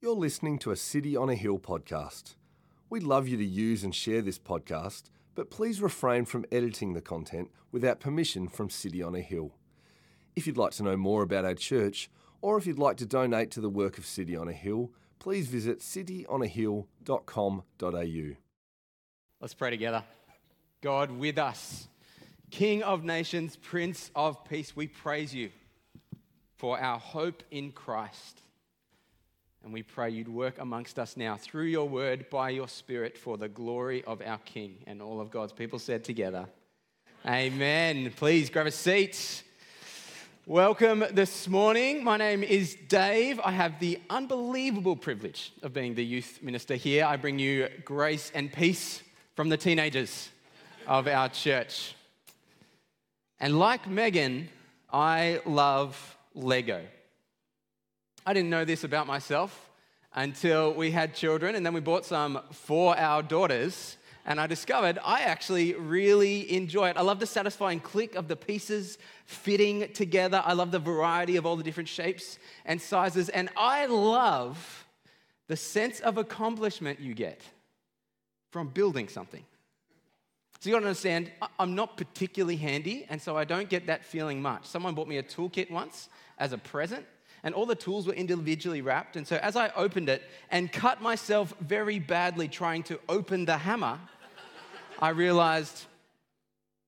You're listening to a City on a Hill podcast. We'd love you to use and share this podcast, but please refrain from editing the content without permission from City on a Hill. If you'd like to know more about our church, or if you'd like to donate to the work of City on a Hill, please visit cityonahill.com.au. Let's pray together. God with us, King of nations, Prince of peace, we praise you for our hope in Christ. And we pray you'd work amongst us now through your word by your spirit for the glory of our King. And all of God's people said together, Amen. Please grab a seat. Welcome this morning. My name is Dave. I have the unbelievable privilege of being the youth minister here. I bring you grace and peace from the teenagers of our church. And like Megan, I love Lego. I didn't know this about myself until we had children, and then we bought some for our daughters and I discovered I actually really enjoy it. I love the satisfying click of the pieces fitting together. I love the variety of all the different shapes and sizes. And I love the sense of accomplishment you get from building something. So you gotta understand, I'm not particularly handy, and so I don't get that feeling much. Someone bought me a toolkit once as a present, and all the tools were individually wrapped. And so as I opened it and cut myself very badly trying to open the hammer, I realized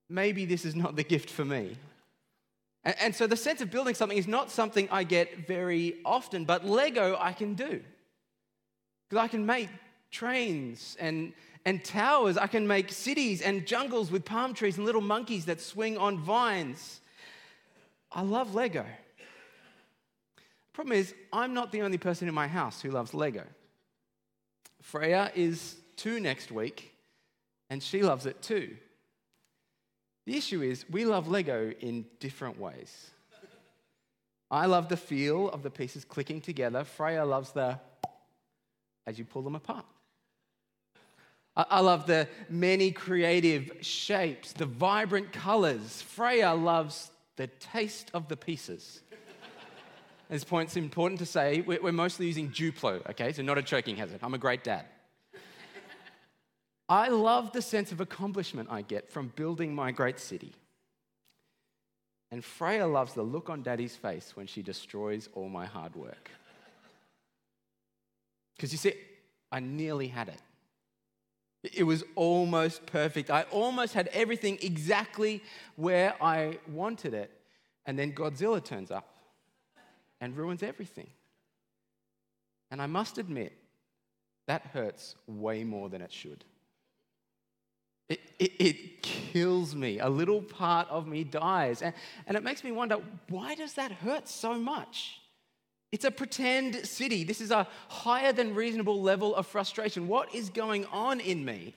maybe this is not the gift for me. And, so the sense of building something is not something I get very often, but Lego I can do. Because I can make trains and, and towers, I can make cities and jungles with palm trees and little monkeys that swing on vines. I love Lego. Problem is, I'm not the only person in my house who loves Lego. Freya is two next week, and she loves it too. The issue is, we love Lego in different ways. I love the feel of the pieces clicking together. Freya loves the as you pull them apart. I love the many creative shapes, the vibrant colors. Freya loves the taste of the pieces. This point, it's important to say we're mostly using Duplo, okay? So, not a choking hazard. I'm a great dad. I love the sense of accomplishment I get from building my great city. And Freya loves the look on daddy's face when she destroys all my hard work. Because you see, I nearly had it. It was almost perfect. I almost had everything exactly where I wanted it. And then Godzilla turns up and ruins everything. And I must admit, that hurts way more than it should. It, it, it, kills me. A little part of me dies. And, and it makes me wonder why does that hurt so much? It's a pretend city. This is a higher than reasonable level of frustration. What is going on in me?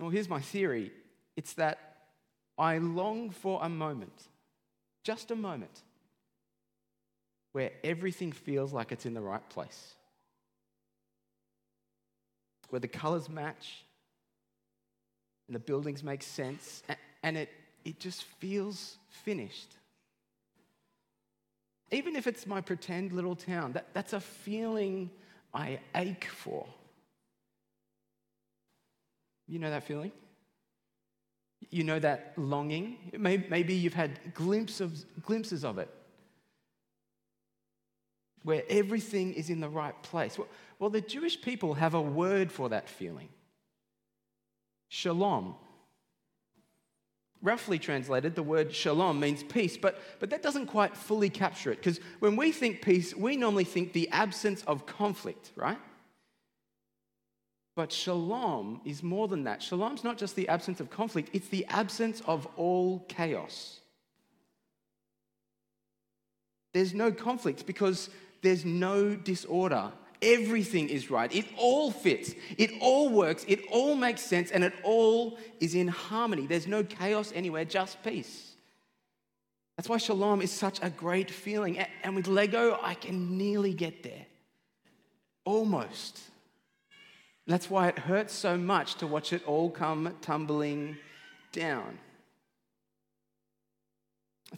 Well, here's my theory it's that I long for a moment, just a moment, where everything feels like it's in the right place where the colors match and the buildings make sense and it, it just feels finished. Even if it's my pretend little town, that, that's a feeling I ache for. You know that feeling? You know that longing? Maybe you've had glimpses of, glimpses of it where everything is in the right place. Well, the Jewish people have a word for that feeling shalom. Roughly translated, the word shalom means peace, but, but that doesn't quite fully capture it because when we think peace, we normally think the absence of conflict, right? But shalom is more than that. Shalom's not just the absence of conflict, it's the absence of all chaos. There's no conflict because there's no disorder. Everything is right. It all fits. It all works. It all makes sense. And it all is in harmony. There's no chaos anywhere, just peace. That's why shalom is such a great feeling. And with Lego, I can nearly get there. Almost. That's why it hurts so much to watch it all come tumbling down.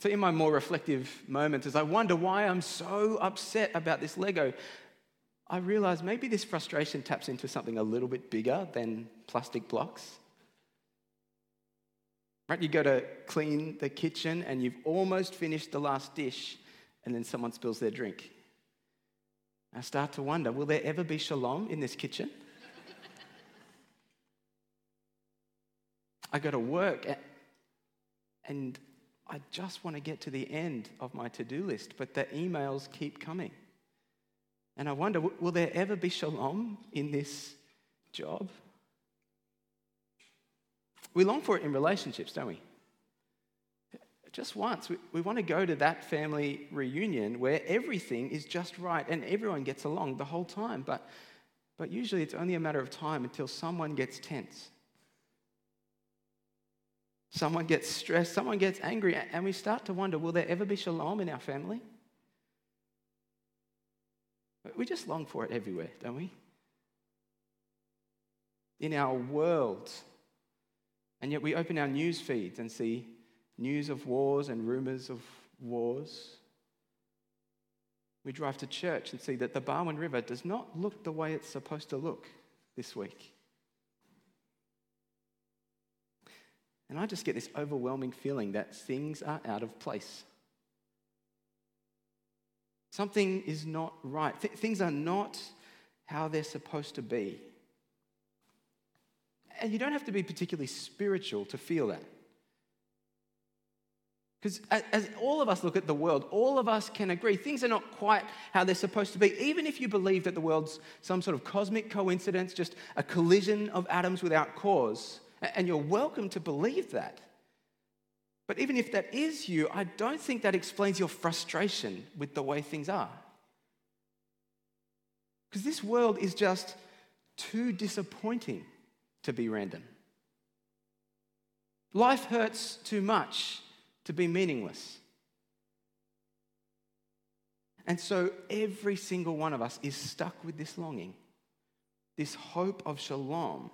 So, in my more reflective moments, as I wonder why I'm so upset about this Lego, I realize maybe this frustration taps into something a little bit bigger than plastic blocks. Right? You go to clean the kitchen and you've almost finished the last dish, and then someone spills their drink. I start to wonder will there ever be shalom in this kitchen? I go to work and I just want to get to the end of my to do list, but the emails keep coming. And I wonder will there ever be shalom in this job? We long for it in relationships, don't we? Just once, we, we want to go to that family reunion where everything is just right and everyone gets along the whole time. But, but usually it's only a matter of time until someone gets tense. Someone gets stressed, someone gets angry, and we start to wonder will there ever be shalom in our family? We just long for it everywhere, don't we? In our world. And yet we open our news feeds and see news of wars and rumors of wars. We drive to church and see that the Barwon River does not look the way it's supposed to look this week. And I just get this overwhelming feeling that things are out of place. Something is not right. Th- things are not how they're supposed to be. And you don't have to be particularly spiritual to feel that. Because as all of us look at the world, all of us can agree things are not quite how they're supposed to be. Even if you believe that the world's some sort of cosmic coincidence, just a collision of atoms without cause, and you're welcome to believe that. But even if that is you, I don't think that explains your frustration with the way things are. Because this world is just too disappointing to be random. Life hurts too much to be meaningless. And so every single one of us is stuck with this longing, this hope of shalom.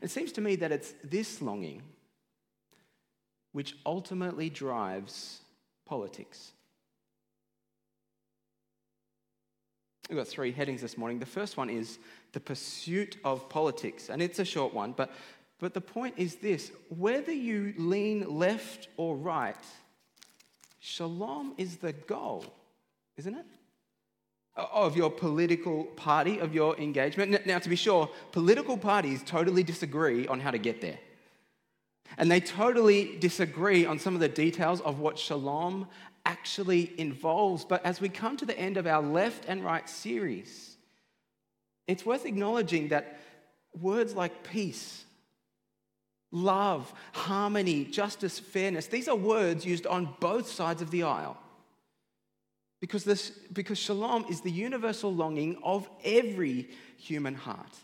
It seems to me that it's this longing which ultimately drives politics. We've got three headings this morning. The first one is the pursuit of politics, and it's a short one, but, but the point is this whether you lean left or right, shalom is the goal, isn't it? Of your political party, of your engagement. Now, to be sure, political parties totally disagree on how to get there. And they totally disagree on some of the details of what shalom actually involves. But as we come to the end of our left and right series, it's worth acknowledging that words like peace, love, harmony, justice, fairness, these are words used on both sides of the aisle. Because, this, because shalom is the universal longing of every human heart.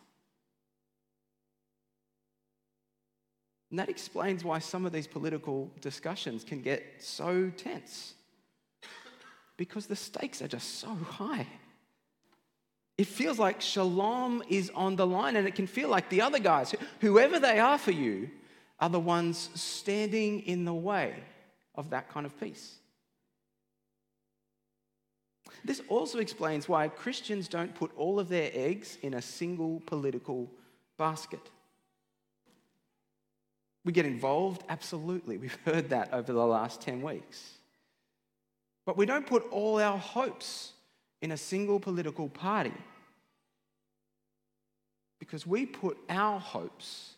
And that explains why some of these political discussions can get so tense. Because the stakes are just so high. It feels like shalom is on the line, and it can feel like the other guys, whoever they are for you, are the ones standing in the way of that kind of peace. This also explains why Christians don't put all of their eggs in a single political basket. We get involved? Absolutely. We've heard that over the last 10 weeks. But we don't put all our hopes in a single political party because we put our hopes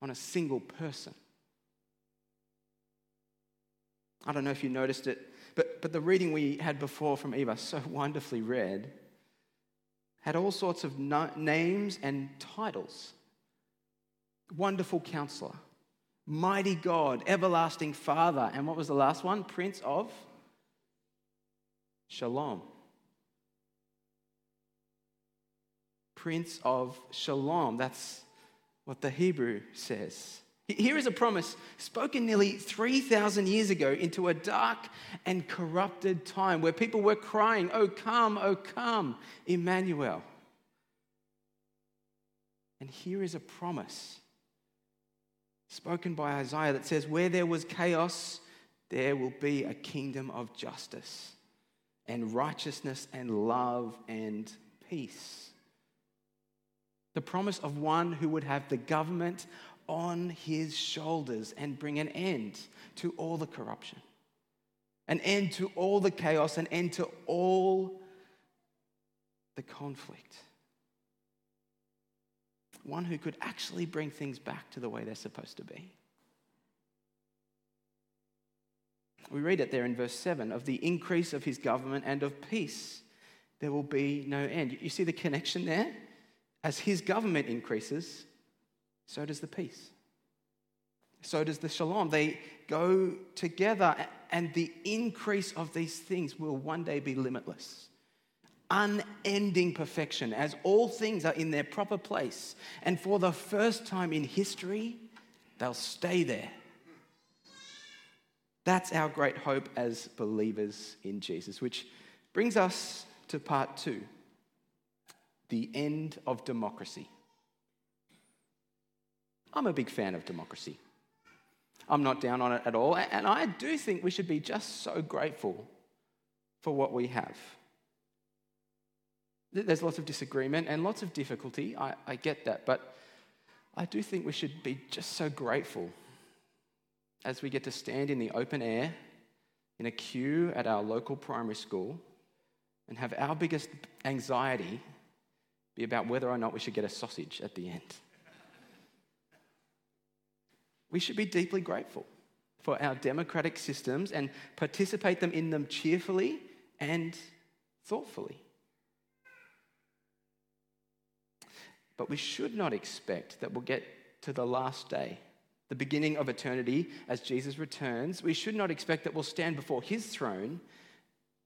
on a single person. I don't know if you noticed it, but, but the reading we had before from Eva, so wonderfully read, had all sorts of no- names and titles. Wonderful counselor, mighty God, everlasting Father, and what was the last one? Prince of Shalom. Prince of Shalom. That's what the Hebrew says. Here is a promise spoken nearly 3,000 years ago into a dark and corrupted time where people were crying, Oh, come, oh, come, Emmanuel. And here is a promise spoken by Isaiah that says, Where there was chaos, there will be a kingdom of justice and righteousness and love and peace. The promise of one who would have the government on his shoulders and bring an end to all the corruption, an end to all the chaos, an end to all the conflict. One who could actually bring things back to the way they're supposed to be. We read it there in verse 7 of the increase of his government and of peace, there will be no end. You see the connection there? As his government increases, so does the peace. So does the shalom. They go together, and the increase of these things will one day be limitless. Unending perfection, as all things are in their proper place. And for the first time in history, they'll stay there that's our great hope as believers in Jesus, which brings us to part two the end of democracy. I'm a big fan of democracy. I'm not down on it at all. And I do think we should be just so grateful for what we have. There's lots of disagreement and lots of difficulty. I, I get that. But I do think we should be just so grateful as we get to stand in the open air in a queue at our local primary school and have our biggest anxiety be about whether or not we should get a sausage at the end. We should be deeply grateful for our democratic systems and participate them in them cheerfully and thoughtfully. But we should not expect that we'll get to the last day the beginning of eternity, as Jesus returns, we should not expect that we'll stand before his throne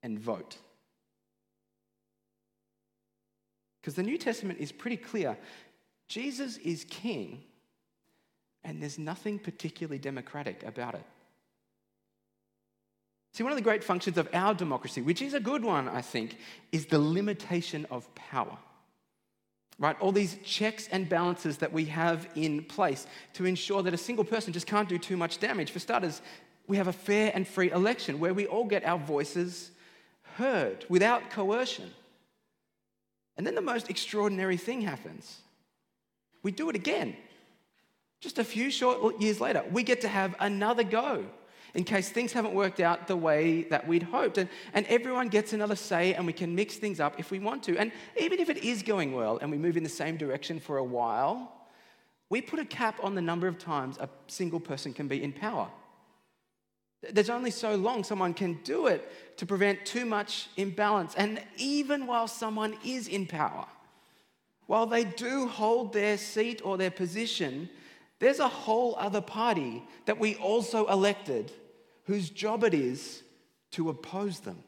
and vote. Because the New Testament is pretty clear Jesus is king, and there's nothing particularly democratic about it. See, one of the great functions of our democracy, which is a good one, I think, is the limitation of power right? All these checks and balances that we have in place to ensure that a single person just can't do too much damage. For starters, we have a fair and free election where we all get our voices heard without coercion. And then the most extraordinary thing happens we do it again. Just a few short years later, we get to have another go in case things haven't worked out the way that we'd hoped. And, and everyone gets another say, and we can mix things up if we want to. And even if it is going well and we move in the same direction for a while, we put a cap on the number of times a single person can be in power. There's only so long someone can do it to prevent too much imbalance. And even while someone is in power, while they do hold their seat or their position, there's a whole other party that we also elected whose job it is to oppose them.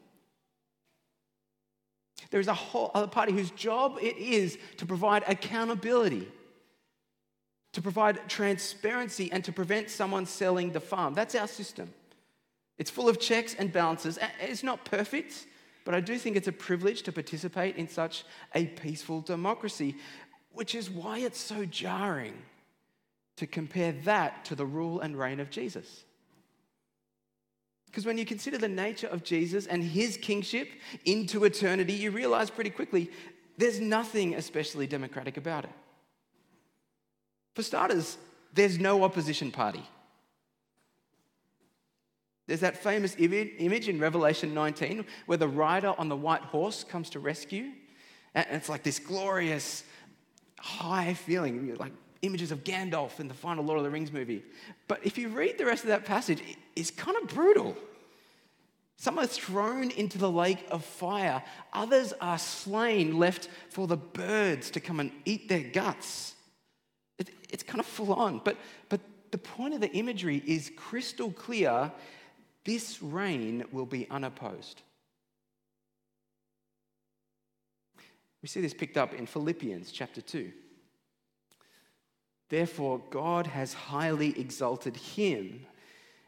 There is a whole other party whose job it is to provide accountability, to provide transparency, and to prevent someone selling the farm. That's our system. It's full of checks and balances. It's not perfect, but I do think it's a privilege to participate in such a peaceful democracy, which is why it's so jarring to compare that to the rule and reign of Jesus. Because when you consider the nature of Jesus and his kingship into eternity, you realize pretty quickly there's nothing especially democratic about it. For starters, there's no opposition party. There's that famous image in Revelation 19 where the rider on the white horse comes to rescue. And it's like this glorious, high feeling, like images of Gandalf in the final Lord of the Rings movie. But if you read the rest of that passage, it's kind of brutal. Some are thrown into the lake of fire, others are slain, left for the birds to come and eat their guts. It, it's kind of full on. But, but the point of the imagery is crystal clear this reign will be unopposed. We see this picked up in Philippians chapter 2. Therefore, God has highly exalted him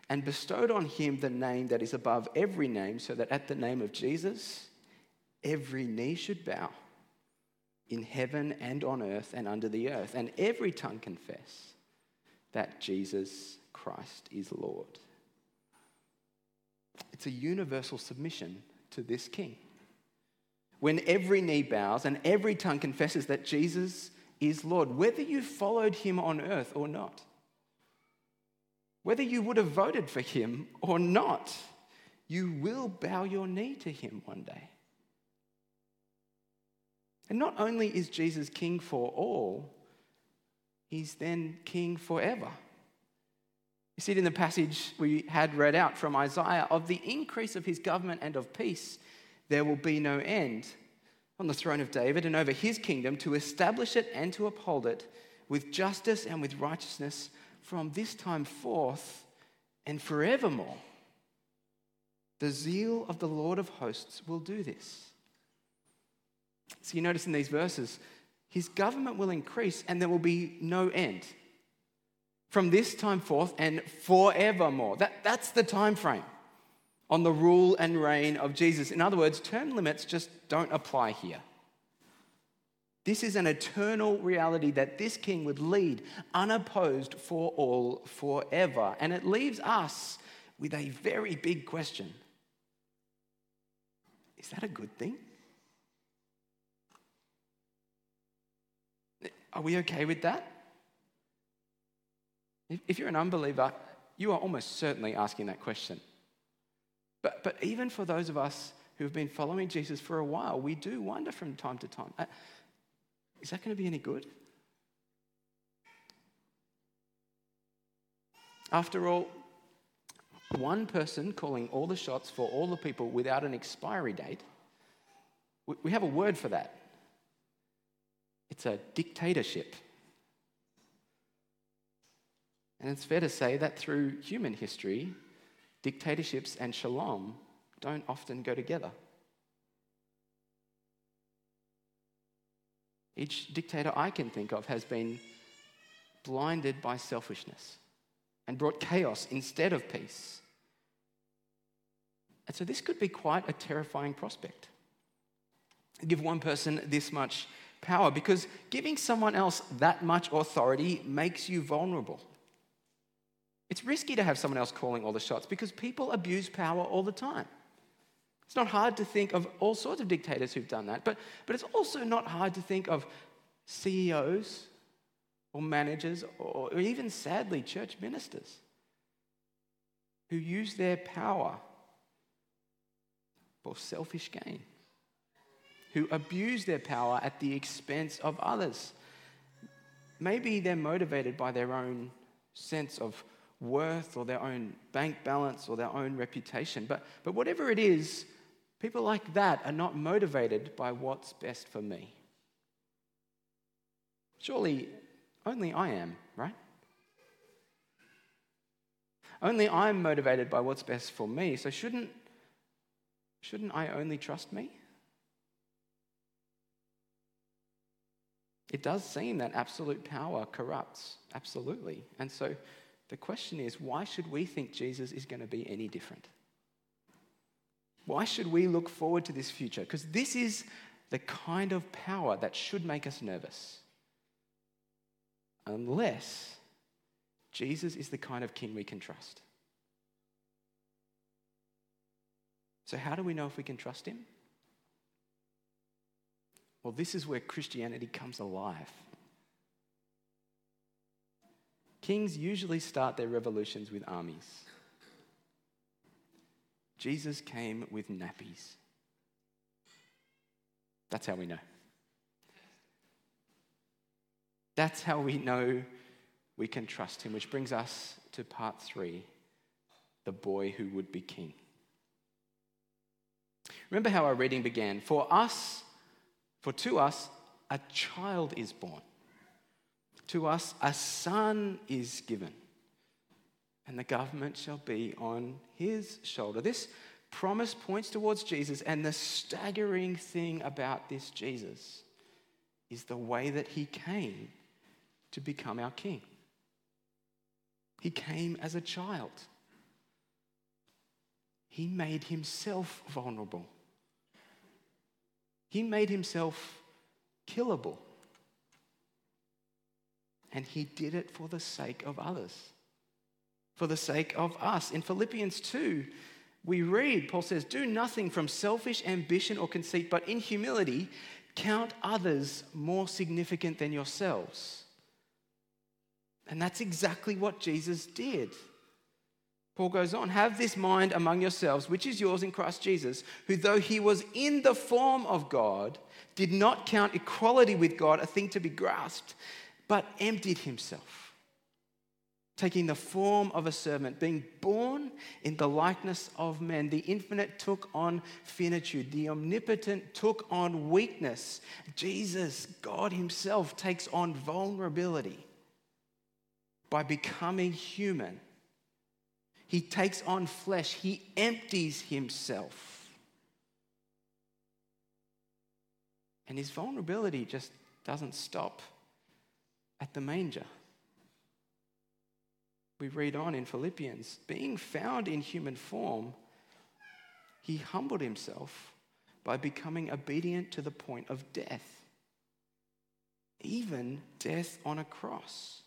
and bestowed on him the name that is above every name, so that at the name of Jesus, every knee should bow in heaven and on earth and under the earth, and every tongue confess that Jesus Christ is Lord. It's a universal submission to this king. When every knee bows and every tongue confesses that Jesus is Lord, whether you followed him on earth or not, whether you would have voted for him or not, you will bow your knee to him one day. And not only is Jesus king for all, he's then king forever. You see it in the passage we had read out from Isaiah of the increase of his government and of peace, there will be no end on the throne of David and over his kingdom to establish it and to uphold it with justice and with righteousness from this time forth and forevermore. The zeal of the Lord of hosts will do this. So you notice in these verses, his government will increase and there will be no end. From this time forth and forevermore. That, that's the time frame on the rule and reign of Jesus. In other words, term limits just don't apply here. This is an eternal reality that this king would lead unopposed for all forever. And it leaves us with a very big question Is that a good thing? Are we okay with that? If you're an unbeliever, you are almost certainly asking that question. But, but even for those of us who have been following Jesus for a while, we do wonder from time to time uh, is that going to be any good? After all, one person calling all the shots for all the people without an expiry date, we have a word for that. It's a dictatorship. And it's fair to say that through human history, dictatorships and shalom don't often go together. Each dictator I can think of has been blinded by selfishness and brought chaos instead of peace. And so this could be quite a terrifying prospect. Give one person this much power because giving someone else that much authority makes you vulnerable. It's risky to have someone else calling all the shots because people abuse power all the time. It's not hard to think of all sorts of dictators who've done that, but, but it's also not hard to think of CEOs or managers or, or even, sadly, church ministers who use their power for selfish gain, who abuse their power at the expense of others. Maybe they're motivated by their own sense of worth or their own bank balance or their own reputation. But, but whatever it is, people like that are not motivated by what's best for me. Surely only I am, right? Only I'm motivated by what's best for me. So shouldn't, shouldn't I only trust me? It does seem that absolute power corrupts, absolutely. And so the question is why should we think Jesus is going to be any different? Why should we look forward to this future? Because this is the kind of power that should make us nervous. Unless Jesus is the kind of king we can trust. So, how do we know if we can trust him? Well, this is where Christianity comes alive. Kings usually start their revolutions with armies. Jesus came with nappies. That's how we know. That's how we know we can trust him, which brings us to part three the boy who would be king. Remember how our reading began? For us, for to us, a child is born. To us a son is given, and the government shall be on his shoulder. This promise points towards Jesus, and the staggering thing about this Jesus is the way that he came to become our king. He came as a child. He made himself vulnerable. He made himself killable. And he did it for the sake of others, for the sake of us. In Philippians 2, we read, Paul says, Do nothing from selfish ambition or conceit, but in humility count others more significant than yourselves. And that's exactly what Jesus did. Paul goes on, have this mind among yourselves, which is yours in Christ Jesus, who, though he was in the form of God, did not count equality with God a thing to be grasped, but emptied himself, taking the form of a servant, being born in the likeness of men. The infinite took on finitude, the omnipotent took on weakness. Jesus, God Himself, takes on vulnerability by becoming human he takes on flesh, he empties himself. And his vulnerability just doesn't stop at the manger. We read on in Philippians being found in human form, he humbled himself by becoming obedient to the point of death, even death on a cross.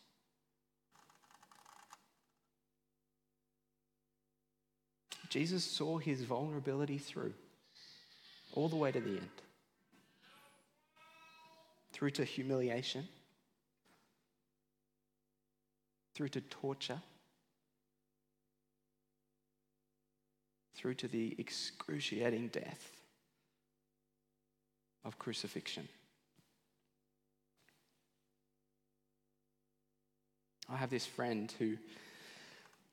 Jesus saw his vulnerability through all the way to the end, through to humiliation, through to torture, through to the excruciating death of crucifixion. I have this friend who,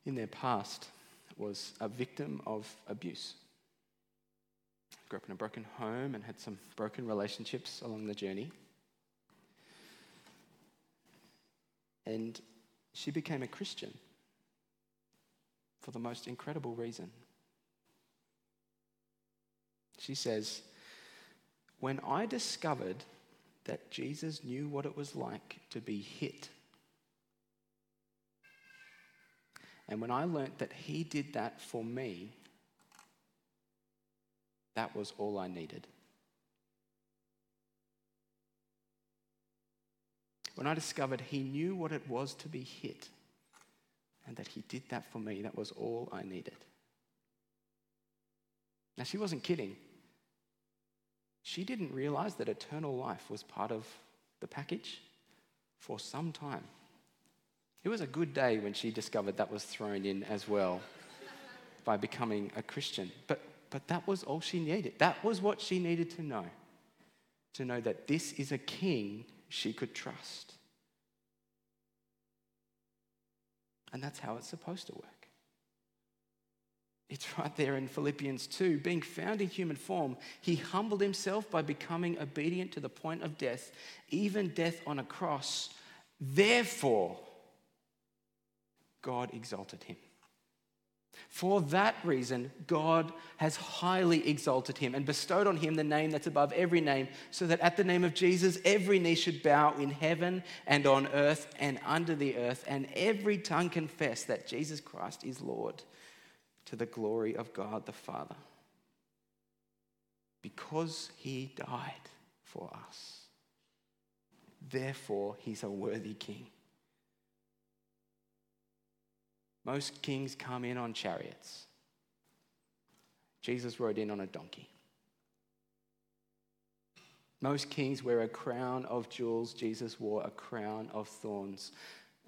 in their past, was a victim of abuse. Grew up in a broken home and had some broken relationships along the journey. And she became a Christian for the most incredible reason. She says, When I discovered that Jesus knew what it was like to be hit And when I learnt that He did that for me, that was all I needed. When I discovered He knew what it was to be hit and that He did that for me, that was all I needed. Now, she wasn't kidding. She didn't realize that eternal life was part of the package for some time. It was a good day when she discovered that was thrown in as well by becoming a Christian. But, but that was all she needed. That was what she needed to know to know that this is a king she could trust. And that's how it's supposed to work. It's right there in Philippians 2. Being found in human form, he humbled himself by becoming obedient to the point of death, even death on a cross. Therefore, God exalted him. For that reason, God has highly exalted him and bestowed on him the name that's above every name, so that at the name of Jesus, every knee should bow in heaven and on earth and under the earth, and every tongue confess that Jesus Christ is Lord to the glory of God the Father. Because he died for us, therefore, he's a worthy king. Most kings come in on chariots. Jesus rode in on a donkey. Most kings wear a crown of jewels. Jesus wore a crown of thorns.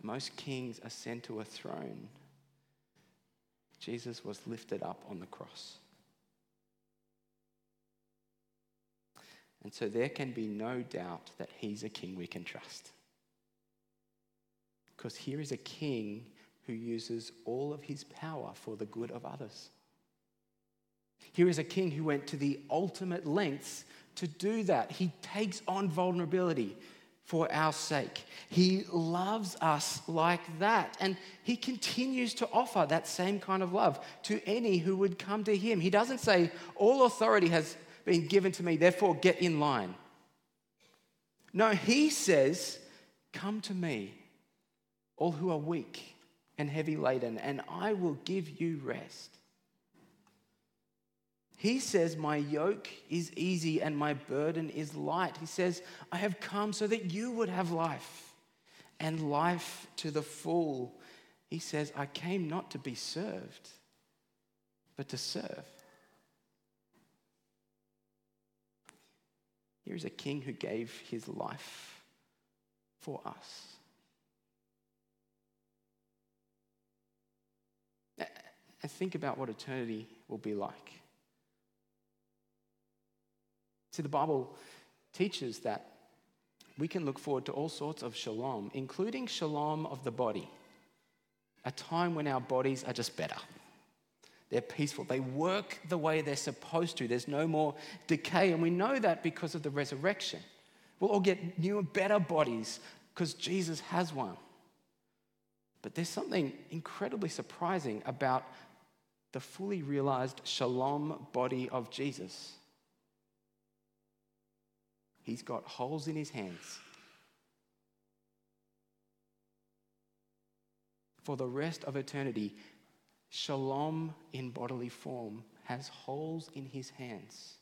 Most kings ascend to a throne. Jesus was lifted up on the cross. And so there can be no doubt that he's a king we can trust. Because here is a king who uses all of his power for the good of others. Here is a king who went to the ultimate lengths to do that. He takes on vulnerability for our sake. He loves us like that. And he continues to offer that same kind of love to any who would come to him. He doesn't say, All authority has been given to me, therefore get in line. No, he says, Come to me, all who are weak and heavy laden, and I will give you rest. He says, My yoke is easy and my burden is light. He says, I have come so that you would have life and life to the full. He says, I came not to be served, but to serve. Here is a king who gave his life for us. And think about what eternity will be like. See, the Bible teaches that we can look forward to all sorts of shalom, including shalom of the body, a time when our bodies are just better. They're peaceful. They work the way they're supposed to. There's no more decay. And we know that because of the resurrection. We'll all get newer, better bodies because Jesus has one. But there's something incredibly surprising about the fully realized shalom body of Jesus. He's got holes in his hands. For the rest of eternity, shalom in bodily form has holes in his hands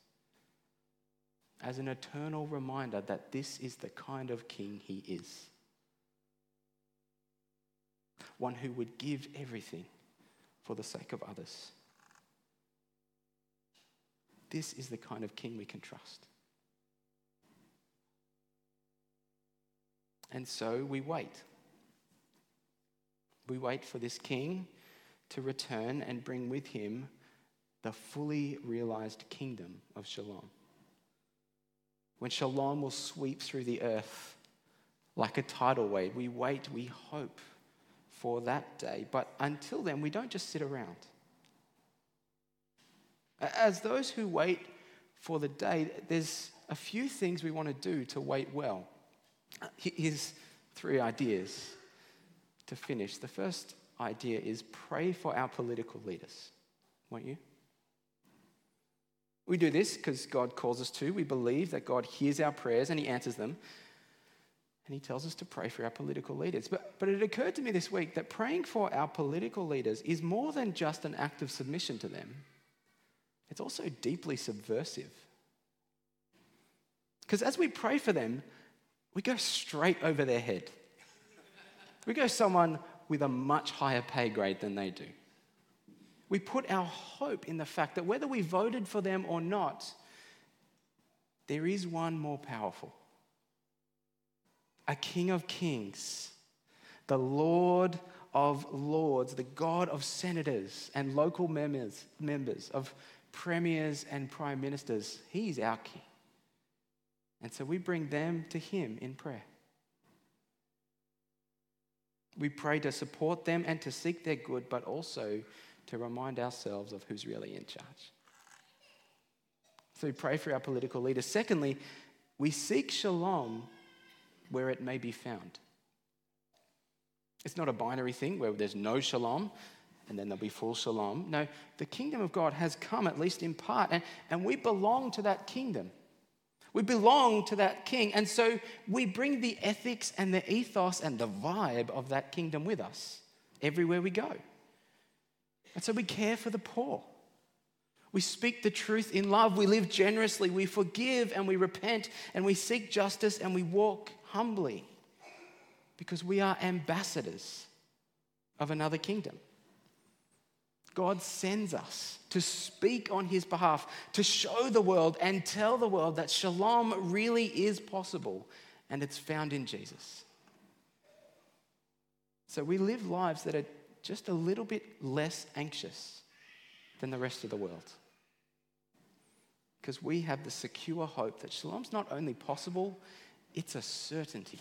as an eternal reminder that this is the kind of king he is. One who would give everything for the sake of others. This is the kind of king we can trust. And so we wait. We wait for this king to return and bring with him the fully realized kingdom of shalom. When shalom will sweep through the earth like a tidal wave, we wait, we hope for that day. But until then, we don't just sit around. As those who wait for the day, there's a few things we want to do to wait well. Here's three ideas to finish. The first idea is pray for our political leaders, won't you? We do this because God calls us to. We believe that God hears our prayers and He answers them. And He tells us to pray for our political leaders. But, but it occurred to me this week that praying for our political leaders is more than just an act of submission to them, it's also deeply subversive. Because as we pray for them, we go straight over their head. We go someone with a much higher pay grade than they do. We put our hope in the fact that whether we voted for them or not, there is one more powerful a King of Kings, the Lord of Lords, the God of senators and local members, members of premiers and prime ministers. He's our King. And so we bring them to Him in prayer. We pray to support them and to seek their good, but also to remind ourselves of who's really in charge. So we pray for our political leaders. Secondly, we seek shalom where it may be found. It's not a binary thing where there's no shalom and then there'll be full shalom. No, the kingdom of God has come, at least in part, and, and we belong to that kingdom. We belong to that king. And so we bring the ethics and the ethos and the vibe of that kingdom with us everywhere we go. And so we care for the poor. We speak the truth in love. We live generously. We forgive and we repent and we seek justice and we walk humbly because we are ambassadors of another kingdom. God sends us to speak on his behalf, to show the world and tell the world that shalom really is possible and it's found in Jesus. So we live lives that are just a little bit less anxious than the rest of the world. Because we have the secure hope that shalom's not only possible, it's a certainty.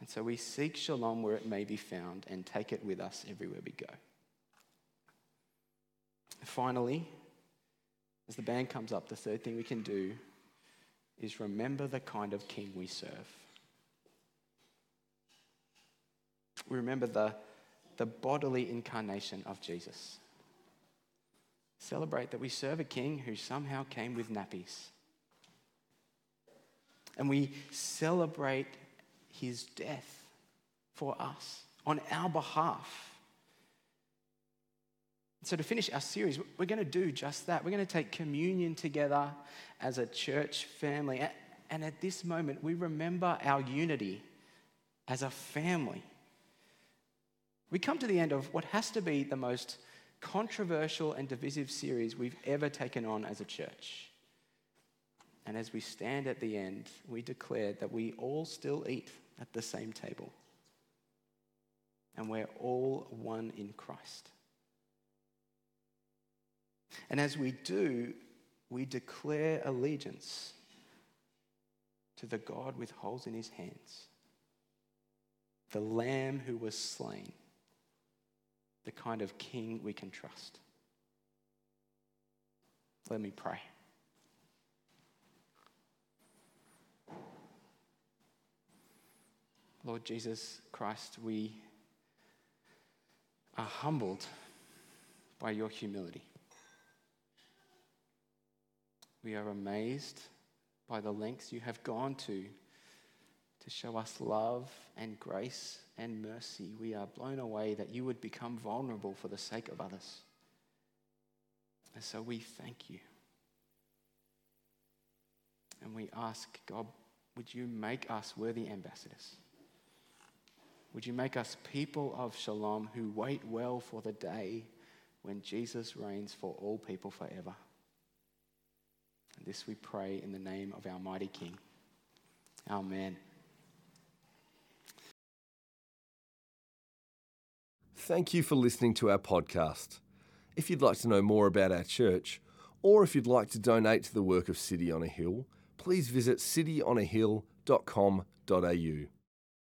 And so we seek shalom where it may be found and take it with us everywhere we go. Finally, as the band comes up, the third thing we can do is remember the kind of king we serve. We remember the, the bodily incarnation of Jesus. Celebrate that we serve a king who somehow came with nappies. And we celebrate his death for us on our behalf. So, to finish our series, we're going to do just that. We're going to take communion together as a church family. And at this moment, we remember our unity as a family. We come to the end of what has to be the most controversial and divisive series we've ever taken on as a church. And as we stand at the end, we declare that we all still eat at the same table. And we're all one in Christ. And as we do, we declare allegiance to the God with holes in his hands, the Lamb who was slain, the kind of king we can trust. Let me pray. Lord Jesus Christ, we are humbled by your humility. We are amazed by the lengths you have gone to to show us love and grace and mercy. We are blown away that you would become vulnerable for the sake of others. And so we thank you. And we ask, God, would you make us worthy ambassadors? Would you make us people of shalom who wait well for the day when Jesus reigns for all people forever? And this we pray in the name of our mighty King. Amen. Thank you for listening to our podcast. If you'd like to know more about our church, or if you'd like to donate to the work of City on a Hill, please visit cityonahill.com.au.